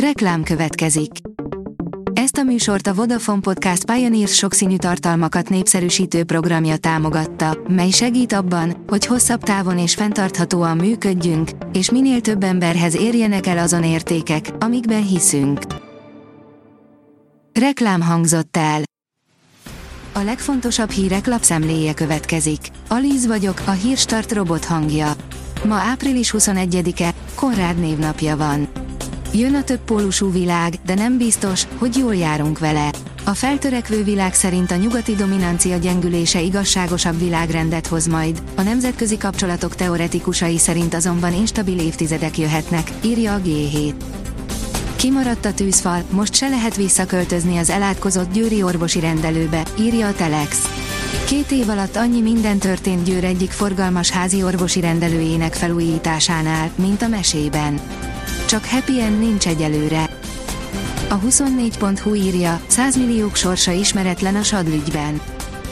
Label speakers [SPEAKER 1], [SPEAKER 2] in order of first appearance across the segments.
[SPEAKER 1] Reklám következik. Ezt a műsort a Vodafone Podcast Pioneers sokszínű tartalmakat népszerűsítő programja támogatta, mely segít abban, hogy hosszabb távon és fenntarthatóan működjünk, és minél több emberhez érjenek el azon értékek, amikben hiszünk. Reklám hangzott el. A legfontosabb hírek lapszemléje következik. Alíz vagyok, a hírstart robot hangja. Ma április 21-e, Konrád névnapja van. Jön a több pólusú világ, de nem biztos, hogy jól járunk vele. A feltörekvő világ szerint a nyugati dominancia gyengülése igazságosabb világrendet hoz majd, a nemzetközi kapcsolatok teoretikusai szerint azonban instabil évtizedek jöhetnek, írja a G7. Kimaradt a tűzfal, most se lehet visszaköltözni az elátkozott győri orvosi rendelőbe, írja a Telex. Két év alatt annyi minden történt Győr egyik forgalmas házi orvosi rendelőjének felújításánál, mint a mesében. Csak happy end nincs egyelőre. A 24.hu írja, 100 milliók sorsa ismeretlen a sadlügyben.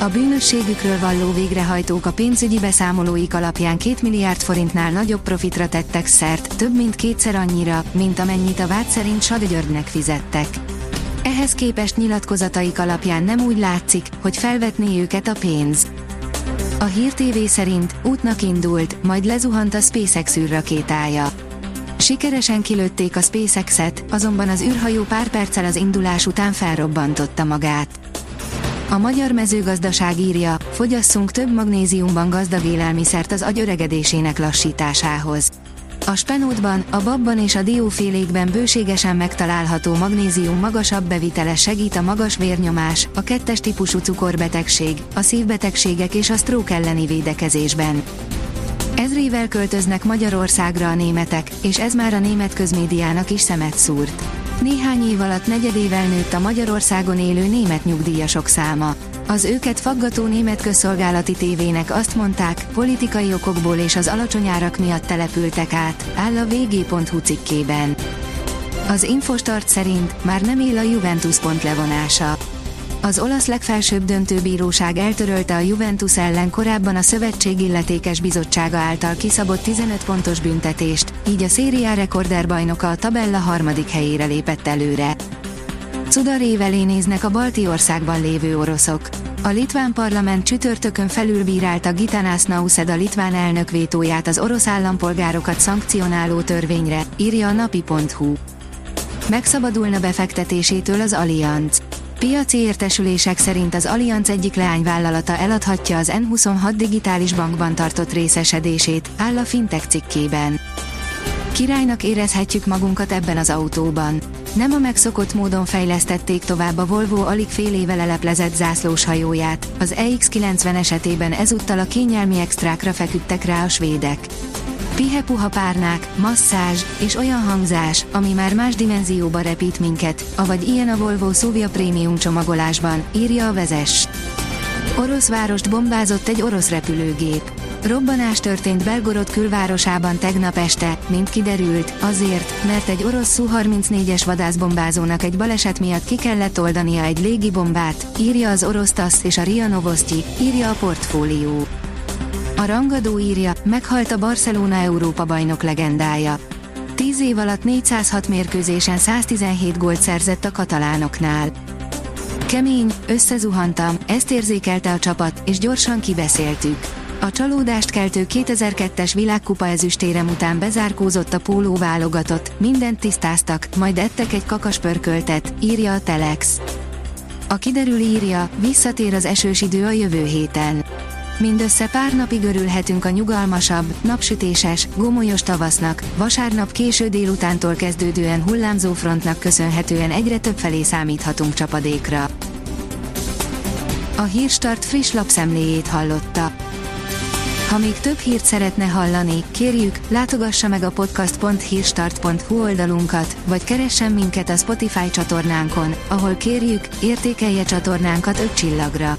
[SPEAKER 1] A bűnösségükről valló végrehajtók a pénzügyi beszámolóik alapján 2 milliárd forintnál nagyobb profitra tettek szert, több mint kétszer annyira, mint amennyit a vád szerint Sadgyörgynek fizettek. Ehhez képest nyilatkozataik alapján nem úgy látszik, hogy felvetné őket a pénz. A Hír TV szerint útnak indult, majd lezuhant a SpaceX űrrakétája. Sikeresen kilőtték a SpaceX-et, azonban az űrhajó pár perccel az indulás után felrobbantotta magát. A magyar mezőgazdaság írja, fogyasszunk több magnéziumban gazdag élelmiszert az agy öregedésének lassításához. A spenótban, a babban és a diófélékben bőségesen megtalálható magnézium magasabb bevitele segít a magas vérnyomás, a kettes típusú cukorbetegség, a szívbetegségek és a sztrók elleni védekezésben. Ezrével költöznek Magyarországra a németek, és ez már a német közmédiának is szemet szúrt. Néhány év alatt negyedével nőtt a Magyarországon élő német nyugdíjasok száma. Az őket faggató német közszolgálati tévének azt mondták, politikai okokból és az alacsony árak miatt települtek át, áll a vg.hu cikkében. Az Infostart szerint már nem él a Juventus pont levonása. Az olasz legfelsőbb döntőbíróság eltörölte a Juventus ellen korábban a szövetség illetékes bizottsága által kiszabott 15 pontos büntetést, így a szériá rekorderbajnoka a tabella harmadik helyére lépett előre. Cudarévelé néznek a balti országban lévő oroszok. A litván parlament csütörtökön felülbírálta Gitanász Naused a litván elnök vétóját az orosz állampolgárokat szankcionáló törvényre, írja a napi.hu. Megszabadulna befektetésétől az Allianz. Piaci értesülések szerint az Allianz egyik leányvállalata eladhatja az N26 digitális bankban tartott részesedését, áll a Fintech cikkében. Királynak érezhetjük magunkat ebben az autóban. Nem a megszokott módon fejlesztették tovább a Volvo alig fél éve leleplezett zászlós hajóját, az EX90 esetében ezúttal a kényelmi extrákra feküdtek rá a svédek. Pihe-puha párnák, masszázs és olyan hangzás, ami már más dimenzióba repít minket, avagy ilyen a Volvo Szuvia Prémium csomagolásban, írja a vezes. Orosz várost bombázott egy orosz repülőgép. Robbanás történt Belgorod külvárosában tegnap este, mint kiderült, azért, mert egy orosz Su-34-es vadászbombázónak egy baleset miatt ki kellett oldania egy légibombát, írja az orosz TASZ és a RIA Novosti, írja a portfólió. A rangadó írja, meghalt a Barcelona Európa bajnok legendája. Tíz év alatt 406 mérkőzésen 117 gólt szerzett a katalánoknál. Kemény, összezuhantam, ezt érzékelte a csapat, és gyorsan kibeszéltük. A csalódást keltő 2002-es világkupa ezüstérem után bezárkózott a póló válogatott, mindent tisztáztak, majd ettek egy kakaspörköltet, írja a Telex. A kiderül írja, visszatér az esős idő a jövő héten. Mindössze pár napig örülhetünk a nyugalmasabb, napsütéses, gomolyos tavasznak, vasárnap késő délutántól kezdődően hullámzó frontnak köszönhetően egyre több felé számíthatunk csapadékra. A Hírstart friss lapszemléjét hallotta. Ha még több hírt szeretne hallani, kérjük, látogassa meg a podcast.hírstart.hu oldalunkat, vagy keressen minket a Spotify csatornánkon, ahol kérjük, értékelje csatornánkat 5 csillagra.